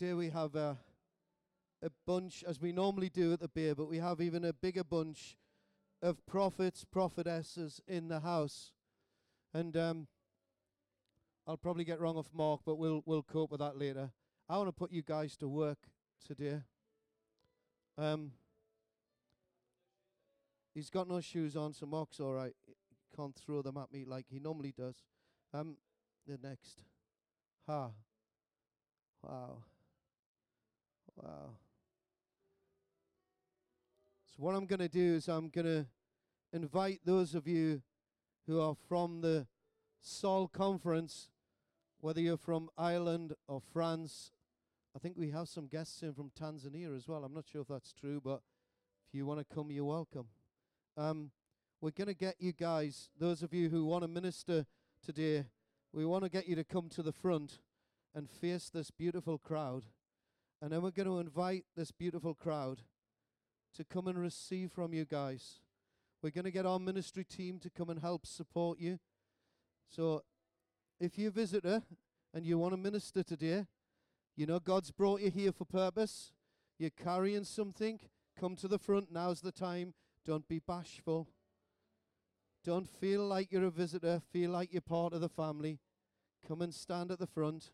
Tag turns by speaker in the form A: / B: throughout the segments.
A: today we have a, a bunch, as we normally do at the Bay, but we have even a bigger bunch of prophets, prophetesses in the house. And um, I'll probably get wrong off Mark, but we'll we'll cope with that later. I want to put you guys to work today. Um, he's got no shoes on, so Mark's all right. He can't throw them at me like he normally does. Um, the next. Ha. Wow. Wow. So what I'm going to do is I'm going to invite those of you who are from the Sol conference, whether you're from Ireland or France. I think we have some guests in from Tanzania as well. I'm not sure if that's true, but if you want to come, you're welcome. Um, we're going to get you guys, those of you who want to minister today, we want to get you to come to the front and face this beautiful crowd. And then we're going to invite this beautiful crowd to come and receive from you guys. We're going to get our ministry team to come and help support you. So if you're a visitor and you want to minister today, you know God's brought you here for purpose. You're carrying something. Come to the front. Now's the time. Don't be bashful. Don't feel like you're a visitor. Feel like you're part of the family. Come and stand at the front.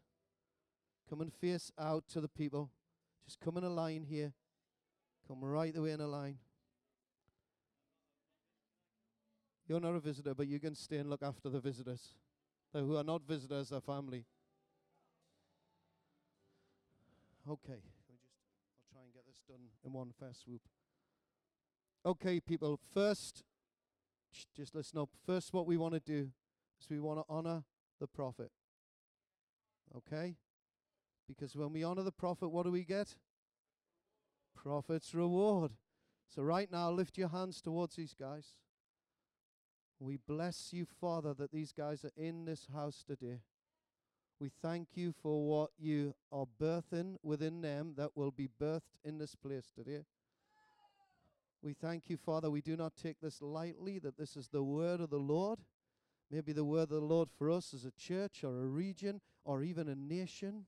A: Come and face out to the people. Just come in a line here. Come right the way in a line. You're not a visitor, but you can stay and look after the visitors. The who are not visitors are family. Okay. I'll try and get this done in one fast swoop. Okay, people. First, just listen up. First, what we want to do is we want to honor the prophet. Okay? Because when we honor the prophet, what do we get? Prophet's reward. So, right now, lift your hands towards these guys. We bless you, Father, that these guys are in this house today. We thank you for what you are birthing within them that will be birthed in this place today. We thank you, Father. We do not take this lightly, that this is the word of the Lord. Maybe the word of the Lord for us as a church or a region or even a nation.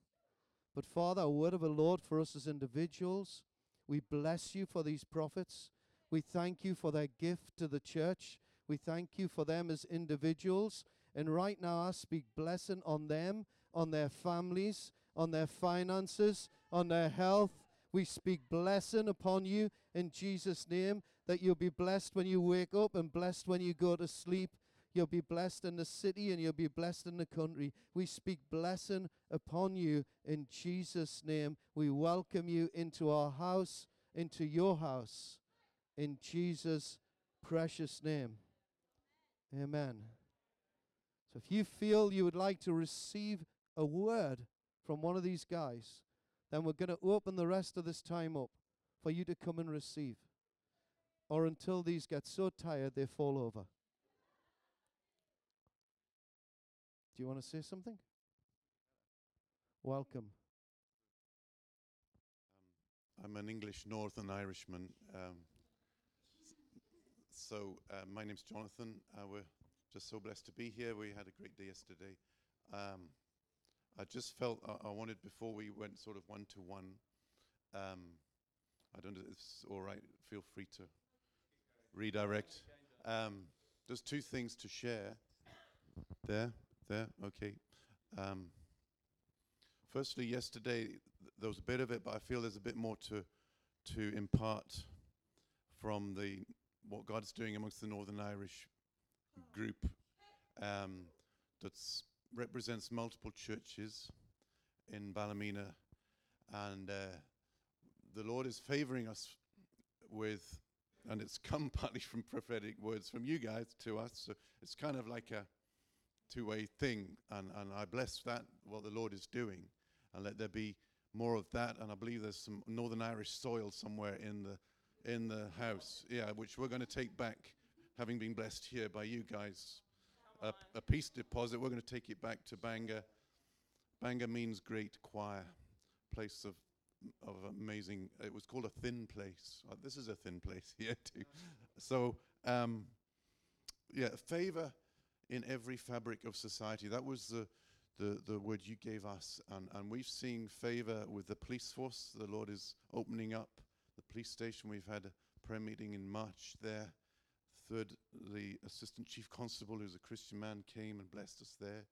A: But, Father, a word of the Lord for us as individuals. We bless you for these prophets. We thank you for their gift to the church. We thank you for them as individuals. And right now, I speak blessing on them, on their families, on their finances, on their health. We speak blessing upon you in Jesus' name, that you'll be blessed when you wake up and blessed when you go to sleep. You'll be blessed in the city and you'll be blessed in the country. We speak blessing upon you in Jesus' name. We welcome you into our house, into your house, in Jesus' precious name. Amen. So if you feel you would like to receive a word from one of these guys, then we're going to open the rest of this time up for you to come and receive. Or until these get so tired they fall over. Do you want to say something? Welcome.
B: Um, I'm an English Northern Irishman. Um, so uh, my name's Jonathan. Uh, we're just so blessed to be here. We had a great day yesterday. Um, I just felt I, I, wanted before we went sort of one to one. I don't know if it's all right. Feel free to redirect. Um, there's two things to share. There, there, okay. Um, firstly, yesterday th- there was a bit of it, but I feel there's a bit more to to impart from the what God's doing amongst the Northern Irish group um, that represents multiple churches in Ballymena, and uh, the Lord is favoring us with, and it's come partly from prophetic words from you guys to us. So it's kind of like a two-way thing, and and I bless that what the Lord is doing, and let there be more of that. And I believe there's some Northern Irish soil somewhere in the in the house, yeah, which we're going to take back, having been blessed here by you guys. A, a peace deposit, we're going to take it back to Bangor. Bangor means great choir, place of of amazing. It was called a thin place. Uh, this is a thin place here too. So, um, yeah, favor in every fabric of society. That was the the, the word you gave us. And, and we've seen favor with the police force. The Lord is opening up the police station. We've had a prayer meeting in March there. Third, the assistant chief constable, who's a Christian man, came and blessed us there.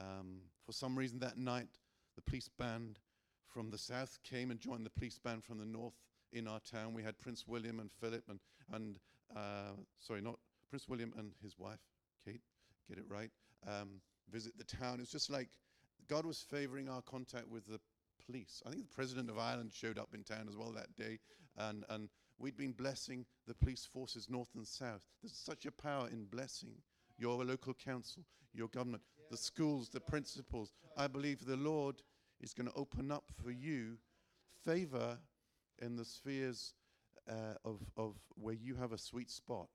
B: Um, for some reason that night, the police band from the south came and joined the police band from the north in our town. We had Prince William and Philip and, and uh, sorry, not Prince William and his wife, get it right, um, visit the town. It's just like God was favoring our contact with the police. I think the president of Ireland showed up in town as well that day, and, and we'd been blessing the police forces north and south. There's such a power in blessing your local council, your government, the schools, the principals. I believe the Lord is going to open up for you favor in the spheres uh, of, of where you have a sweet spot.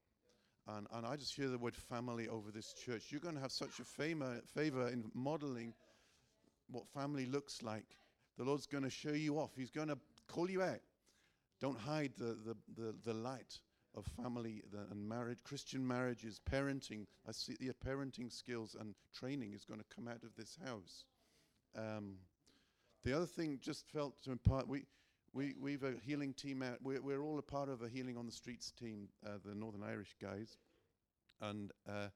B: And, and I just hear the word family over this church. You're going to have such a favor, favor in modeling what family looks like. The Lord's going to show you off. He's going to call you out. Don't hide the, the, the, the light of family and marriage. Christian marriages, parenting. I see the parenting skills and training is going to come out of this house. Um, the other thing just felt to impart, we, we, we've a healing team out. We're, we're all a part of a Healing on the Streets team, uh, the Northern Irish guys, and uh,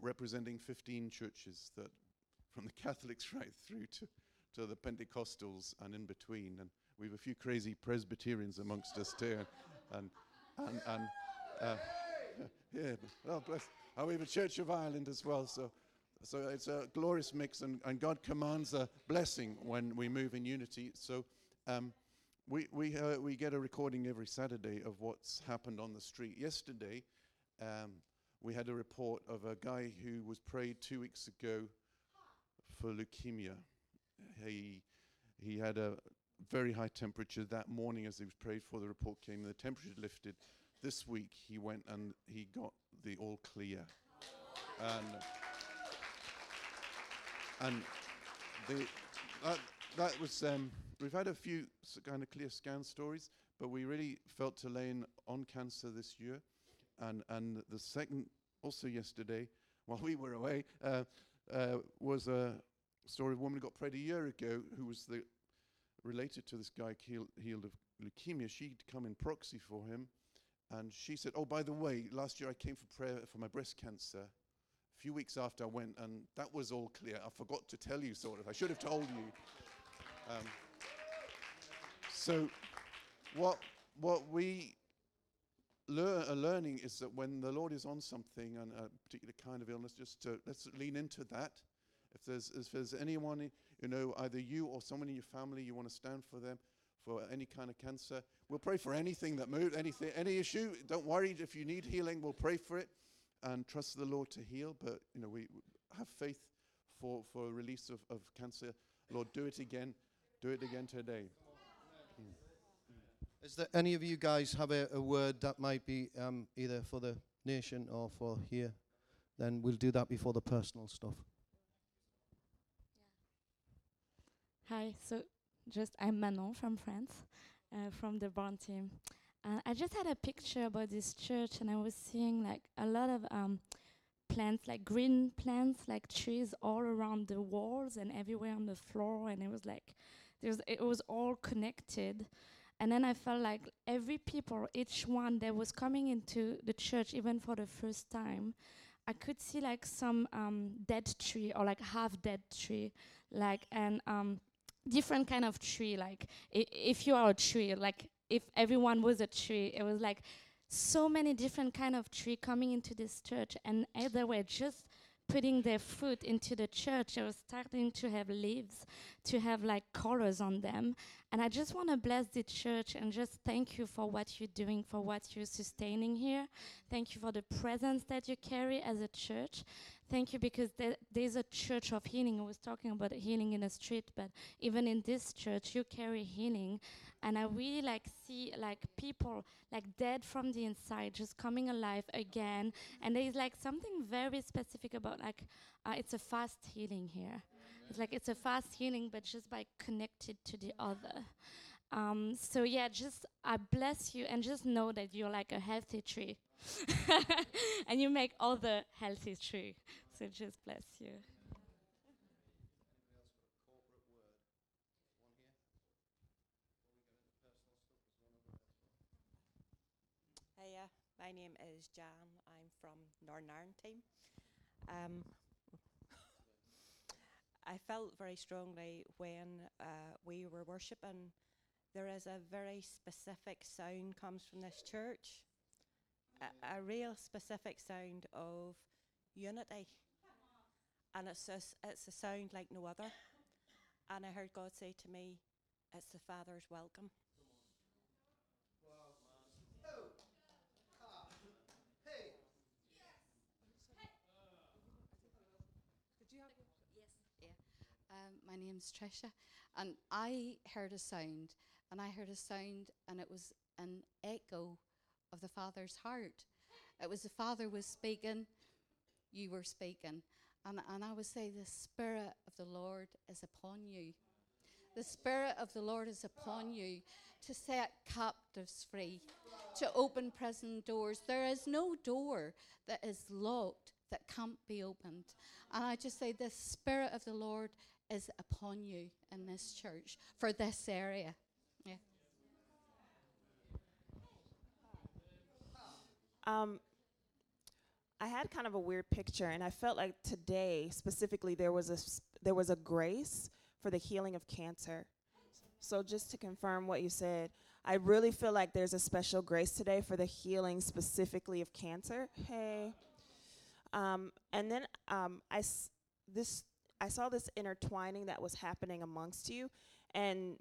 B: representing 15 churches that, from the Catholics right through to, to the Pentecostals and in between. And we have a few crazy Presbyterians amongst us too. And, and, and uh, yeah, oh bless. And we have a Church of Ireland as well. So, so it's a glorious mix, and, and God commands a blessing when we move in unity. So. Um, we, we, uh, we get a recording every Saturday of what's happened on the street. Yesterday, um, we had a report of a guy who was prayed two weeks ago for leukemia. He, he had a very high temperature that morning as he was prayed for. The report came, the temperature lifted. This week, he went and he got the all clear. And, and the, that, that was. Um, we've had a few kind of clear scan stories, but we really felt to lay in on cancer this year. And, and the second, also yesterday, while we were away, uh, uh, was a story of a woman who got prayed a year ago who was the, related to this guy healed, healed of leukemia. She'd come in proxy for him. And she said, Oh, by the way, last year I came for prayer for my breast cancer. A few weeks after I went, and that was all clear. I forgot to tell you, sort of. I should have told you. Um, so, what what we lear- are learning is that when the Lord is on something and a particular kind of illness, just to, let's lean into that. If there's if there's anyone you know, either you or someone in your family, you want to stand for them for any kind of cancer. We'll pray for anything that moves, anything, any issue. Don't worry if you need healing. We'll pray for it and trust the Lord to heal. But you know, we have faith for for release of, of cancer. Lord, do it again. Do it again today.
A: Is there any of you guys have a, a word that might be um, either for the nation or for here? Then we'll do that before the personal stuff.
C: Hi, so just I'm Manon from France, uh, from the Barn team. Uh, I just had a picture about this church, and I was seeing like a lot of um, plants, like green plants, like trees all around the walls and everywhere on the floor, and it was like there's it was all connected. And then I felt like every people, each one that was coming into the church, even for the first time, I could see like some um, dead tree or like half dead tree, like and um, different kind of tree. Like I- if you are a tree, like if everyone was a tree, it was like so many different kind of tree coming into this church, and they were just putting their foot into the church, they were starting to have leaves, to have like colors on them. And I just want to bless the church and just thank you for what you're doing, for what you're sustaining here. Thank you for the presence that you carry as a church. Thank you because there, there's a church of healing. I was talking about healing in the street, but even in this church, you carry healing. And I really like see like people like dead from the inside, just coming alive again. And there is like something very specific about like uh, it's a fast healing here. It's like it's a fast healing, but just by connected to the other. Um, so yeah, just I bless you and just know that you're like a healthy tree, and you make other healthy tree messages. Bless you.
D: Hiya, uh, my name is Jan. I'm from Northern Ireland team. Um, I felt very strongly when uh, we were worshipping. There is a very specific sound comes from this church, a, a real specific sound of unity and it's a it's a sound like no other. And I heard God say to me, "It's the Father's welcome."
E: Um, my name's Trisha, and I heard a sound, and I heard a sound, and it was an echo of the Father's heart. It was the Father was speaking, you were speaking, and and I would say the Spirit of the Lord is upon you. The Spirit of the Lord is upon you to set captives free, to open prison doors. There is no door that is locked that can't be opened. And I just say, the Spirit of the Lord is upon you in this church for this area. Yeah.
F: Um, I had kind of a weird picture, and I felt like today specifically there was a there was a grace for the healing of cancer. So just to confirm what you said, I really feel like there's a special grace today for the healing specifically of cancer. Hey, um, and then um, I s- this I saw this intertwining that was happening amongst you, and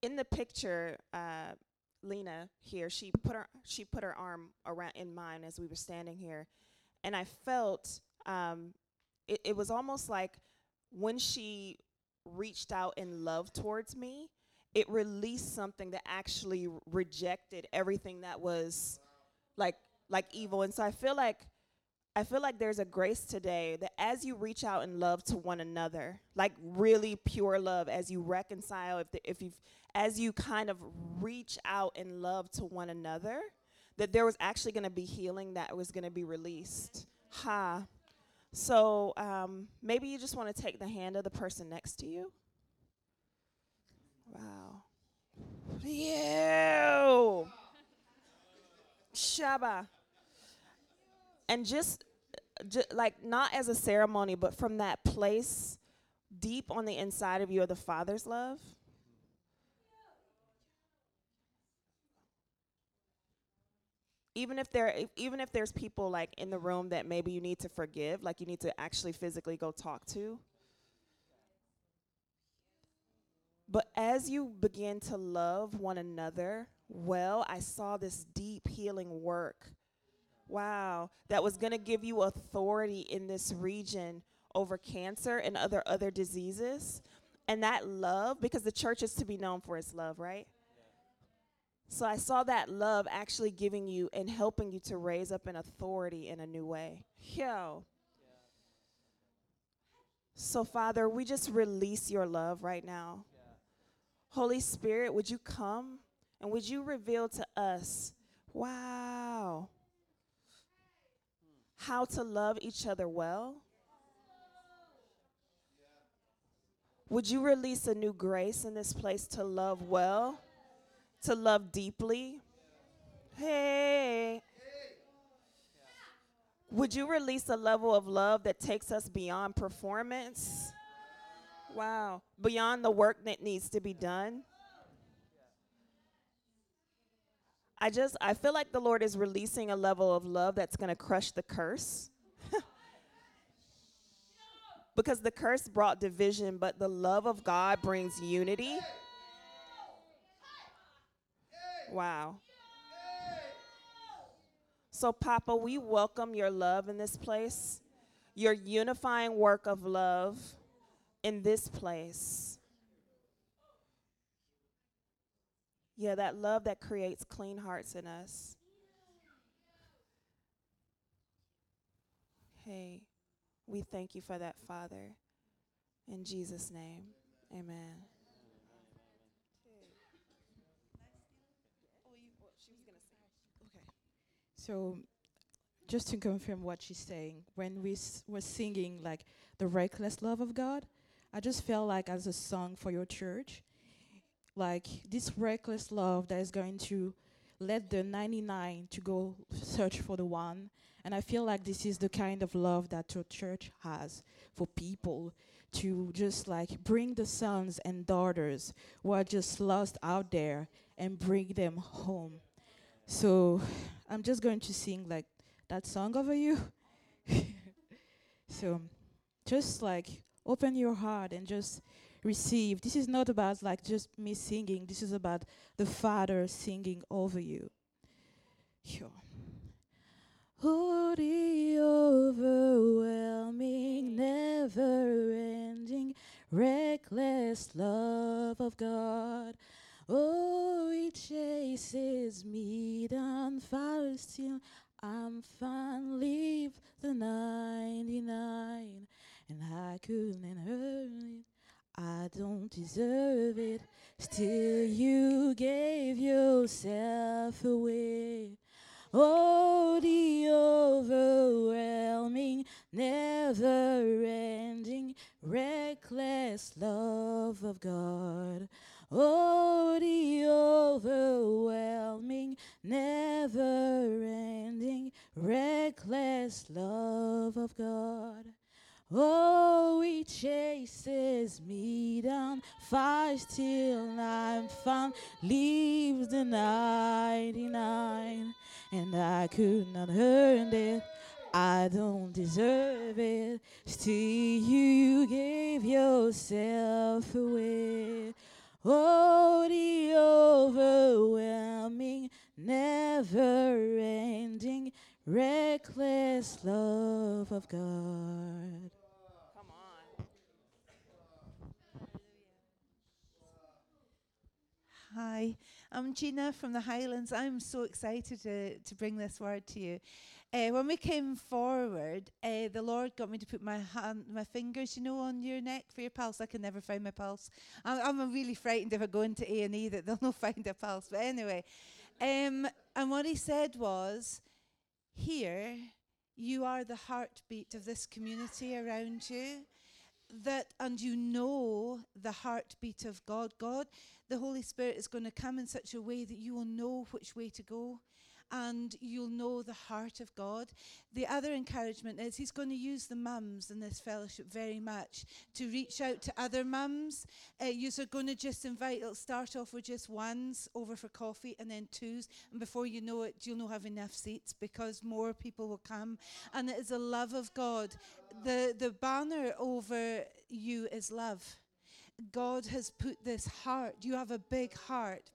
F: in the picture, uh, Lena here, she put her she put her arm around in mine as we were standing here, and I felt um, it, it was almost like when she reached out in love towards me, it released something that actually rejected everything that was like like evil, and so I feel like. I feel like there's a grace today that as you reach out in love to one another, like really pure love, as you reconcile, if the, if you as you kind of reach out in love to one another, that there was actually going to be healing that was going to be released. Ha. So um, maybe you just want to take the hand of the person next to you. Wow. You. Shaba. And just, ju- like, not as a ceremony, but from that place deep on the inside of you of the Father's love. Even if there if, even if there's people like in the room that maybe you need to forgive like you need to actually physically go talk to. But as you begin to love one another well i saw this deep healing work. Wow. That was going to give you authority in this region over cancer and other other diseases. And that love because the church is to be known for its love right so I saw that love actually giving you and helping you to raise up an authority in a new way. Yo. So, Father, we just release your love right now. Holy Spirit, would you come and would you reveal to us, wow, how to love each other well? Would you release a new grace in this place to love well? To love deeply. Hey. Would you release a level of love that takes us beyond performance? Wow. Beyond the work that needs to be done? I just, I feel like the Lord is releasing a level of love that's going to crush the curse. because the curse brought division, but the love of God brings unity. Wow. So, Papa, we welcome your love in this place, your unifying work of love in this place. Yeah, that love that creates clean hearts in us. Hey, we thank you for that, Father. In Jesus' name, amen.
G: So, just to confirm what she's saying, when we s- were singing like the reckless love of God, I just felt like as a song for your church, like this reckless love that is going to left the 99 to go search for the one. And I feel like this is the kind of love that your church has for people to just like bring the sons and daughters who are just lost out there and bring them home. So I'm just going to sing like that song over you. so just like open your heart and just receive. This is not about like just me singing. This is about the Father singing over you. Sure. Oh, overwhelming, never ending, reckless love of God. Oh, it chases me down, far still. I'm fine, leave the 99, and I couldn't earn it. I don't deserve it. Still, you gave yourself away. Oh, the overwhelming, never ending, reckless love of God. Oh, the overwhelming, never ending, reckless love of God. Oh, he chases me down, fights till I'm found, leaves the 99, and I could not earn it. I don't deserve it. Still, you gave yourself away. Oh, the overwhelming, never ending, reckless love of God.
F: Come on.
H: Hi, I'm Gina from the Highlands. I'm so excited to, to bring this word to you. Uh, when we came forward, uh, the Lord got me to put my hand, my fingers, you know, on your neck for your pulse. I can never find my pulse. I'm, I'm really frightened if I go into A and E that they'll not find a pulse. But anyway, um, and what he said was, "Here, you are the heartbeat of this community around you." That and you know the heartbeat of God. God the Holy Spirit is going to come in such a way that you will know which way to go and you'll know the heart of God. The other encouragement is He's going to use the mums in this fellowship very much to reach out to other mums. Uh, you're going to just invite, it'll start off with just ones over for coffee and then twos, and before you know it, you'll not have enough seats because more people will come. And it is the love of God. The, the banner over you is love. God has put this heart. You have a big heart.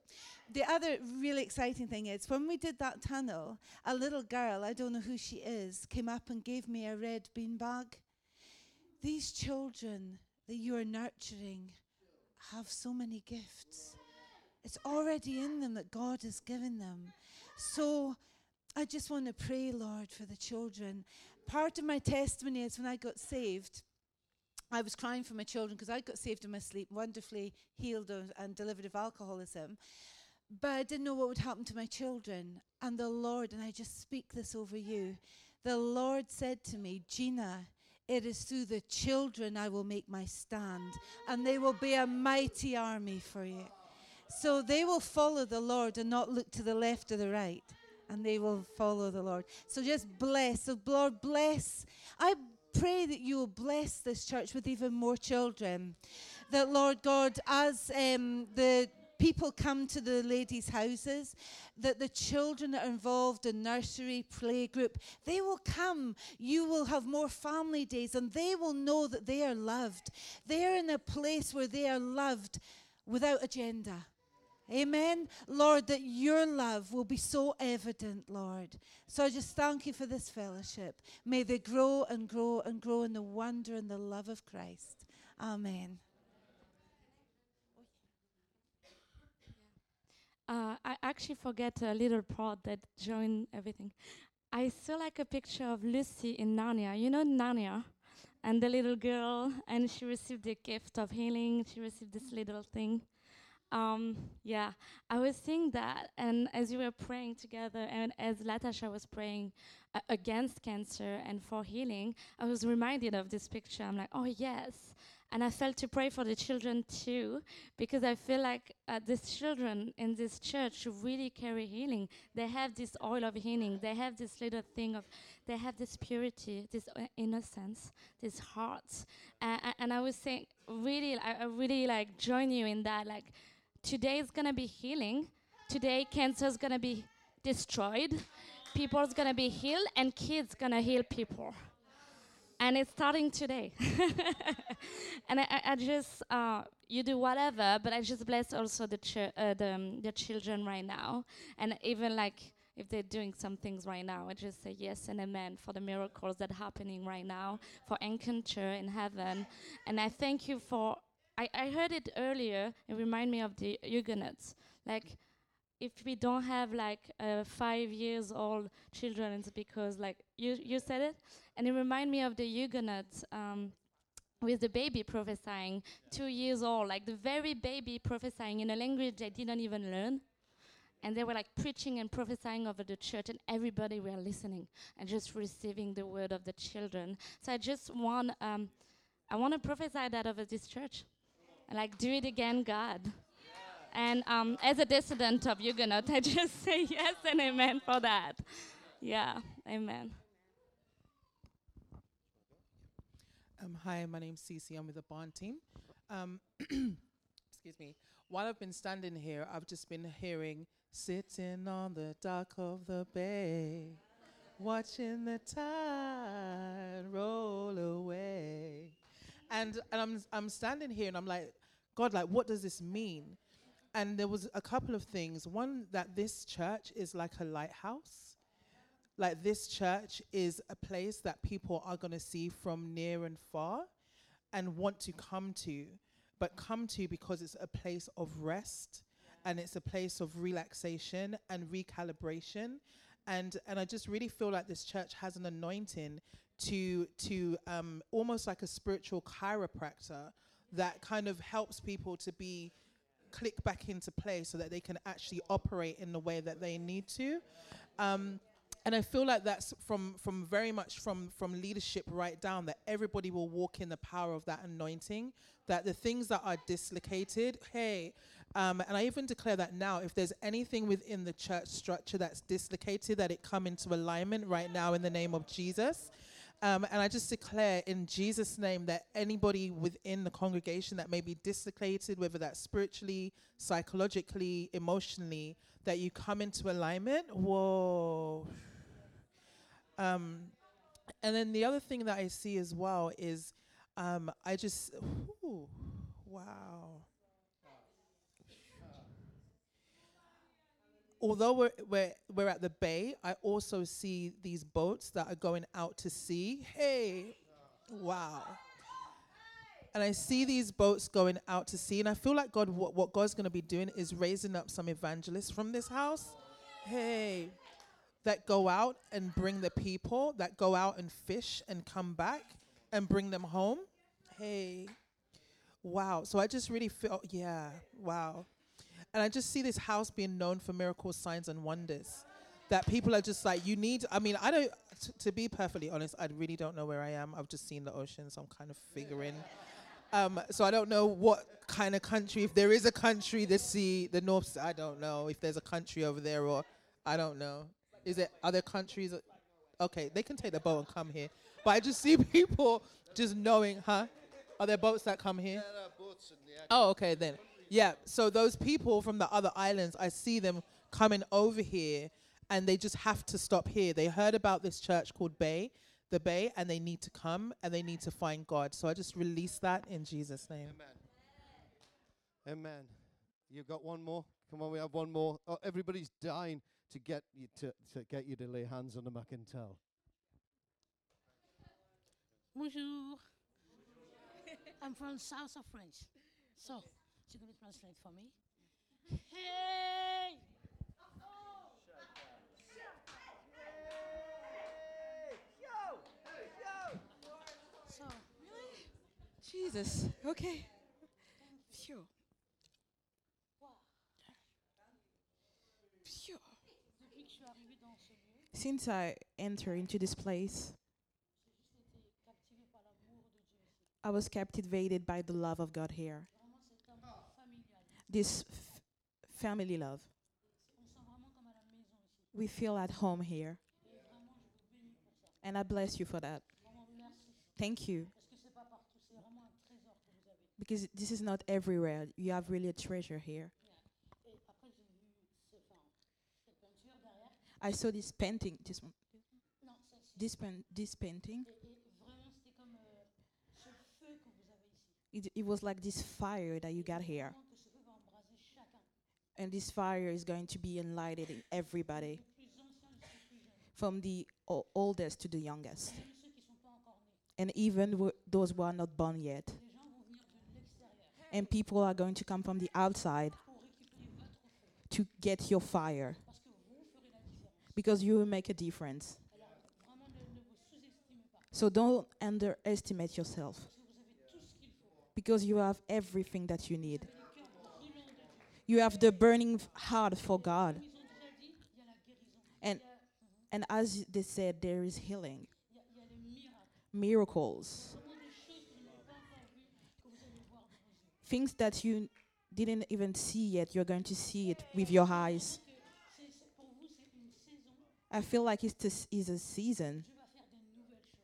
H: The other really exciting thing is when we did that tunnel, a little girl, I don't know who she is, came up and gave me a red bean bag. These children that you are nurturing have so many gifts. It's already in them that God has given them. So I just want to pray, Lord, for the children. Part of my testimony is when I got saved, I was crying for my children because I got saved in my sleep, wonderfully healed and delivered of alcoholism. But I didn't know what would happen to my children. And the Lord, and I just speak this over you, the Lord said to me, Gina, it is through the children I will make my stand, and they will be a mighty army for you. So they will follow the Lord and not look to the left or the right, and they will follow the Lord. So just bless. So, Lord, bless. I pray that you will bless this church with even more children. That, Lord God, as um, the people come to the ladies' houses, that the children that are involved in nursery, playgroup, they will come. You will have more family days and they will know that they are loved. They are in a place where they are loved without agenda. Amen. Lord, that your love will be so evident, Lord. So I just thank you for this fellowship. May they grow and grow and grow in the wonder and the love of Christ. Amen.
C: Uh, I actually forget a little part that joined everything. I saw like a picture of Lucy in Narnia. You know Narnia? And the little girl, and she received the gift of healing. She received this little thing. Um, yeah, I was seeing that, and as you were praying together, and as Latasha was praying uh, against cancer and for healing, I was reminded of this picture. I'm like, oh yes, and I felt to pray for the children too, because I feel like uh, these children in this church really carry healing. They have this oil of healing. They have this little thing of, they have this purity, this uh, innocence, this heart. Uh, and I was saying, really, I, I really like join you in that. Like, today is gonna be healing. Today, cancer is gonna be destroyed. People's gonna be healed, and kids gonna heal people and it's starting today. and I, I, I just, uh, you do whatever, but I just bless also the ch- uh, the, um, the children right now, and even like if they're doing some things right now, I just say yes and amen for the miracles that are happening right now, for encounter in heaven, and I thank you for. I, I heard it earlier. It reminded me of the Huguenots, like if we don't have like uh, five years old children, it's because like you you said it, and it reminded me of the Huguenots um, with the baby prophesying, two years old, like the very baby prophesying in a language they didn't even learn. And they were like preaching and prophesying over the church, and everybody were listening and just receiving the word of the children. So I just want, um, I want to prophesy that over this church, like do it again, God. And um, as a dissident of Huguenot, I just say yes and amen for that. Yeah, amen.
I: Um, hi, my name's Cece. I'm with the Barn team. Um, excuse me. While I've been standing here, I've just been hearing sitting on the dock of the bay, watching the tide roll away. And and I'm I'm standing here and I'm like, God, like, what does this mean? And there was a couple of things. One that this church is like a lighthouse like this church is a place that people are going to see from near and far and want to come to but come to because it's a place of rest and it's a place of relaxation and recalibration and and I just really feel like this church has an anointing to to um, almost like a spiritual chiropractor that kind of helps people to be click back into place so that they can actually operate in the way that they need to um, and I feel like that's from from very much from from leadership right down that everybody will walk in the power of that anointing. That the things that are dislocated, hey, um, and I even declare that now, if there's anything within the church structure that's dislocated, that it come into alignment right now in the name of Jesus. Um, and I just declare in Jesus' name that anybody within the congregation that may be dislocated, whether that's spiritually, psychologically, emotionally, that you come into alignment. Whoa. Um, and then the other thing that I see as well is um, I just, ooh, wow. Although we're, we're, we're at the bay, I also see these boats that are going out to sea. Hey, wow. And I see these boats going out to sea, and I feel like God, what, what God's going to be doing is raising up some evangelists from this house. Hey, that go out and bring the people, that go out and fish and come back and bring them home. Hey, wow. So I just really feel, yeah, wow. And I just see this house being known for miracles, signs, and wonders. That people are just like, you need, I mean, I don't, t- to be perfectly honest, I really don't know where I am. I've just seen the ocean, so I'm kind of figuring. Um, so I don't know what kind of country, if there is a country, the sea, the North, I don't know if there's a country over there or I don't know. Is it other countries? Okay, they can take the boat and come here. But I just see people just knowing, huh? Are there boats that come here? Oh, okay then. Yeah. So those people from the other islands, I see them coming over here, and they just have to stop here. They heard about this church called Bay, the Bay, and they need to come and they need to find God. So I just release that in Jesus' name.
A: Amen. Amen. You got one more? Come on, we have one more. Oh, everybody's dying to get you to, to get you to lay hands on the McIntyre.
J: Bonjour. I'm from south of France. So, you're going to translate for me? Hey! So,
G: Jesus. Okay. Phew. Phew. Since I enter into this place. I was captivated by the love of God here. This family love. We feel at home here. And I bless you for that. Thank you. Because this is not everywhere. You have really a treasure here. I saw this painting, this one, this, pen, this painting. It, it was like this fire that you got here. And this fire is going to be enlightened in everybody, from the o- oldest to the youngest. And even w- those who are not born yet. And people are going to come from the outside to get your fire because you will make a difference. So don't underestimate yourself because you have everything that you need. You have the burning heart for God. And- And as they said, there is healing,
J: miracles.
G: things that you didn't even see yet. You're going to see it with your eyes. I feel like it's this is a season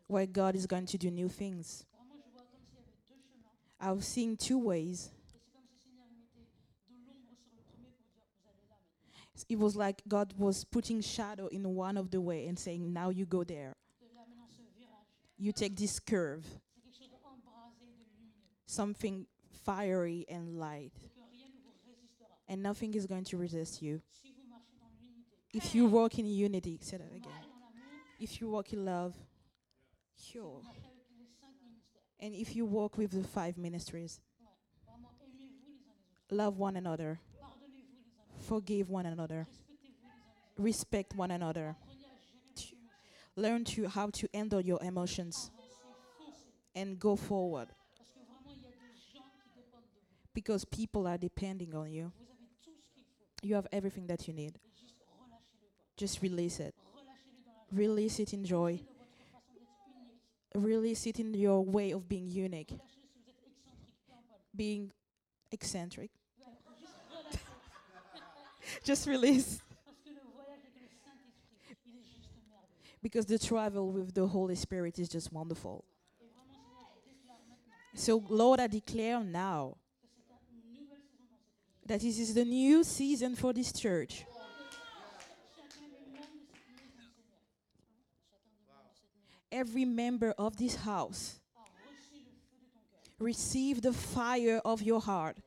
G: where God is going to do new things. I've seen two
J: comme
G: It was like God was putting shadow in one of the way and saying, "Now you go there. You take this curve, something fiery and light, and nothing is going to resist you if you walk in unity." Say that again. If you walk in love, sure. And if you walk with the five ministries, love one another, forgive one another, respect one another, learn to how to handle your emotions, and go forward because people are depending on you. You have everything that you need. Just release it. Release it in joy. Release it in your way of being unique, being eccentric.
J: juste merveilleux.
G: because the travel with the Holy Spirit is just wonderful. So, Lord, I declare now that this is the new season for this church. Every member of this house receive the fire of your heart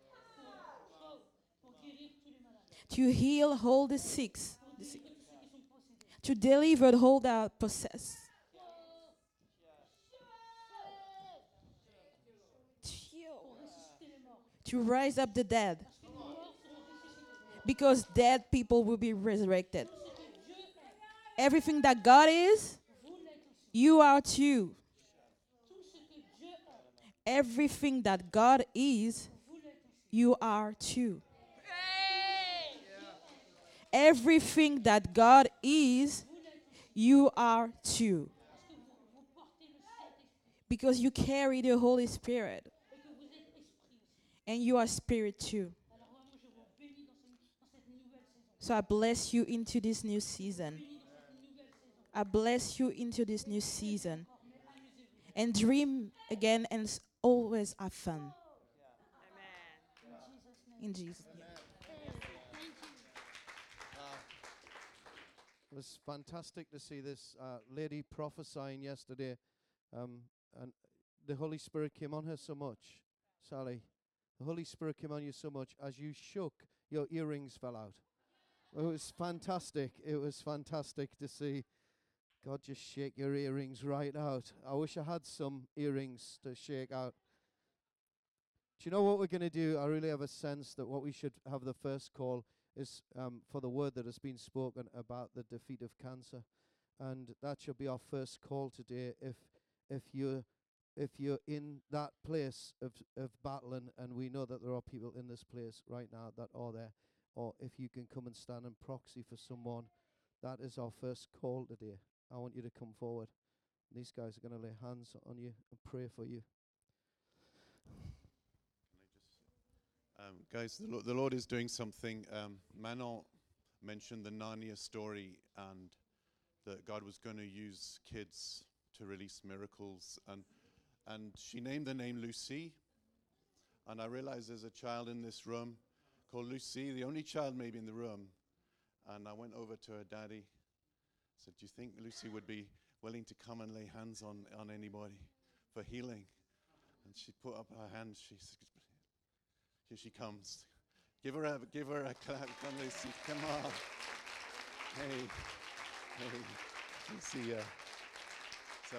G: to heal all the sick,
J: sont possédés.
G: to deliver all that
J: morts.
G: to rise up the dead, because dead people will be resurrected. Everything that God is, you are too. Everything that God is, you are too. Everything that God is, you are too.
J: Parce que vous, vous portez le Saint-Esprit
G: Because you carry the Holy Spirit
J: et que vous êtes esprit aussi.
G: and you are spirit too.
J: Alors vraiment, je vous bénis dans, ce- dans cette nouvelle saison.
G: So I bless you into this new season.
J: Bénis dans cette nouvelle saison.
G: I bless you into this new season.
J: Encore, mais amusez-vous.
G: And dream again and always have fun.
J: In Jesus' name.
G: In Jesus' name.
J: Thank you.
A: It was fantastic to see this uh, lady prophesying yesterday, um, and the Holy Spirit came on her so much. Sally, the Holy Spirit came on you so much as you shook, your earrings fell out. It was fantastic. It was fantastic to see God just shake your earrings right out. I wish I had some earrings to shake out. Do you know what we're going to do? I really have a sense that what we should have the first call is um, for the word that has been spoken about the defeat of cancer, and that should be our first call today. If if you're if you're in that place of of battling, and we know that there are people in this place right now that are there, or if you can come and stand in proxy for someone, that is our first call today. I want you to come forward. These guys are going to lay hands on you and pray for you.
B: Um, guys, the, the Lord is doing something. Um, Manon mentioned the Narnia story and that God was going to use kids to release miracles. And, and she named the name Lucy. And I realized there's a child in this room called Lucy, the only child maybe in the room. And I went over to her daddy. Said, "Do you think Lucy would be willing to come and lay hands on on anybody for healing?" And she put up her hand. She said, "Here she comes. Give her a give her a clap. Come, Lucy. Come on. Hey, hey, Lucy. So,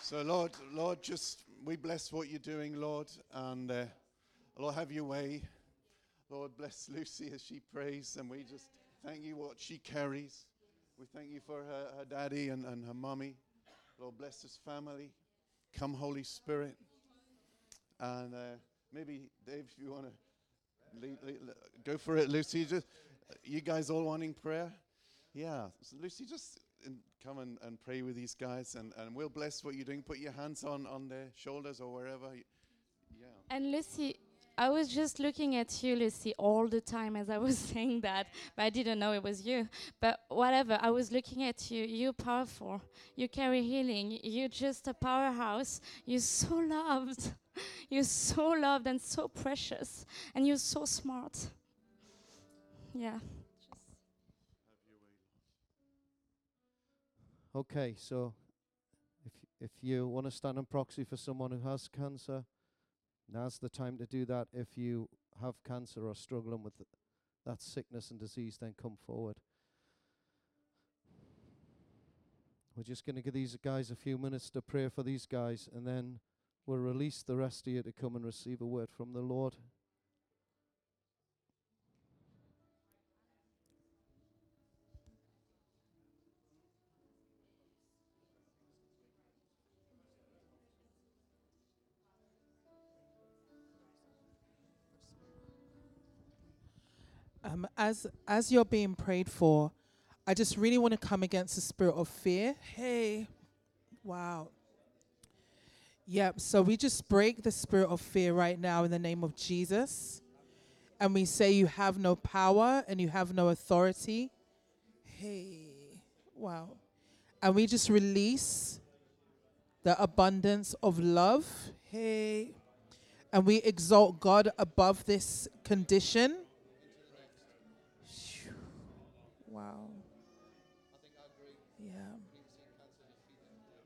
B: so Lord, Lord, just we bless what you're doing, Lord, and uh, Lord, have your way. Lord, bless Lucy as she prays, and we just thank you what she carries. We thank you for her, her daddy and, and her mommy. Lord, bless his family. Come, Holy Spirit. And uh, maybe, Dave, if you want to go for it, Lucy. Just, you guys all wanting prayer? Yeah. So Lucy, just come and, and pray with these guys, and, and we'll bless what you're doing. Put your hands on, on their shoulders or wherever. Yeah.
C: And Lucy, I was just looking at you, Lucy, all the time as I was saying that, but I didn't know it was you. But whatever, I was looking at you. You're powerful. You carry healing. You're just a powerhouse. You're so loved. You're so loved and so precious. And you're so smart. Yeah.
A: Okay, so if if you want to stand in proxy for someone who has cancer, now's the time to do that. If you have cancer or struggling with that sickness and disease, then come forward. We're just going to give these guys a few minutes to pray for these guys, and then we'll release the rest of you to come and receive a word from the Lord.
I: As as you're being prayed for, I just really want to come against the spirit of fear. Hey, wow. Yep. So we just break the spirit of fear right now in the name of Jesus, and we say you have no power and you have no authority. Hey, wow. And we just release the abundance of love. Hey. And we exalt God above this condition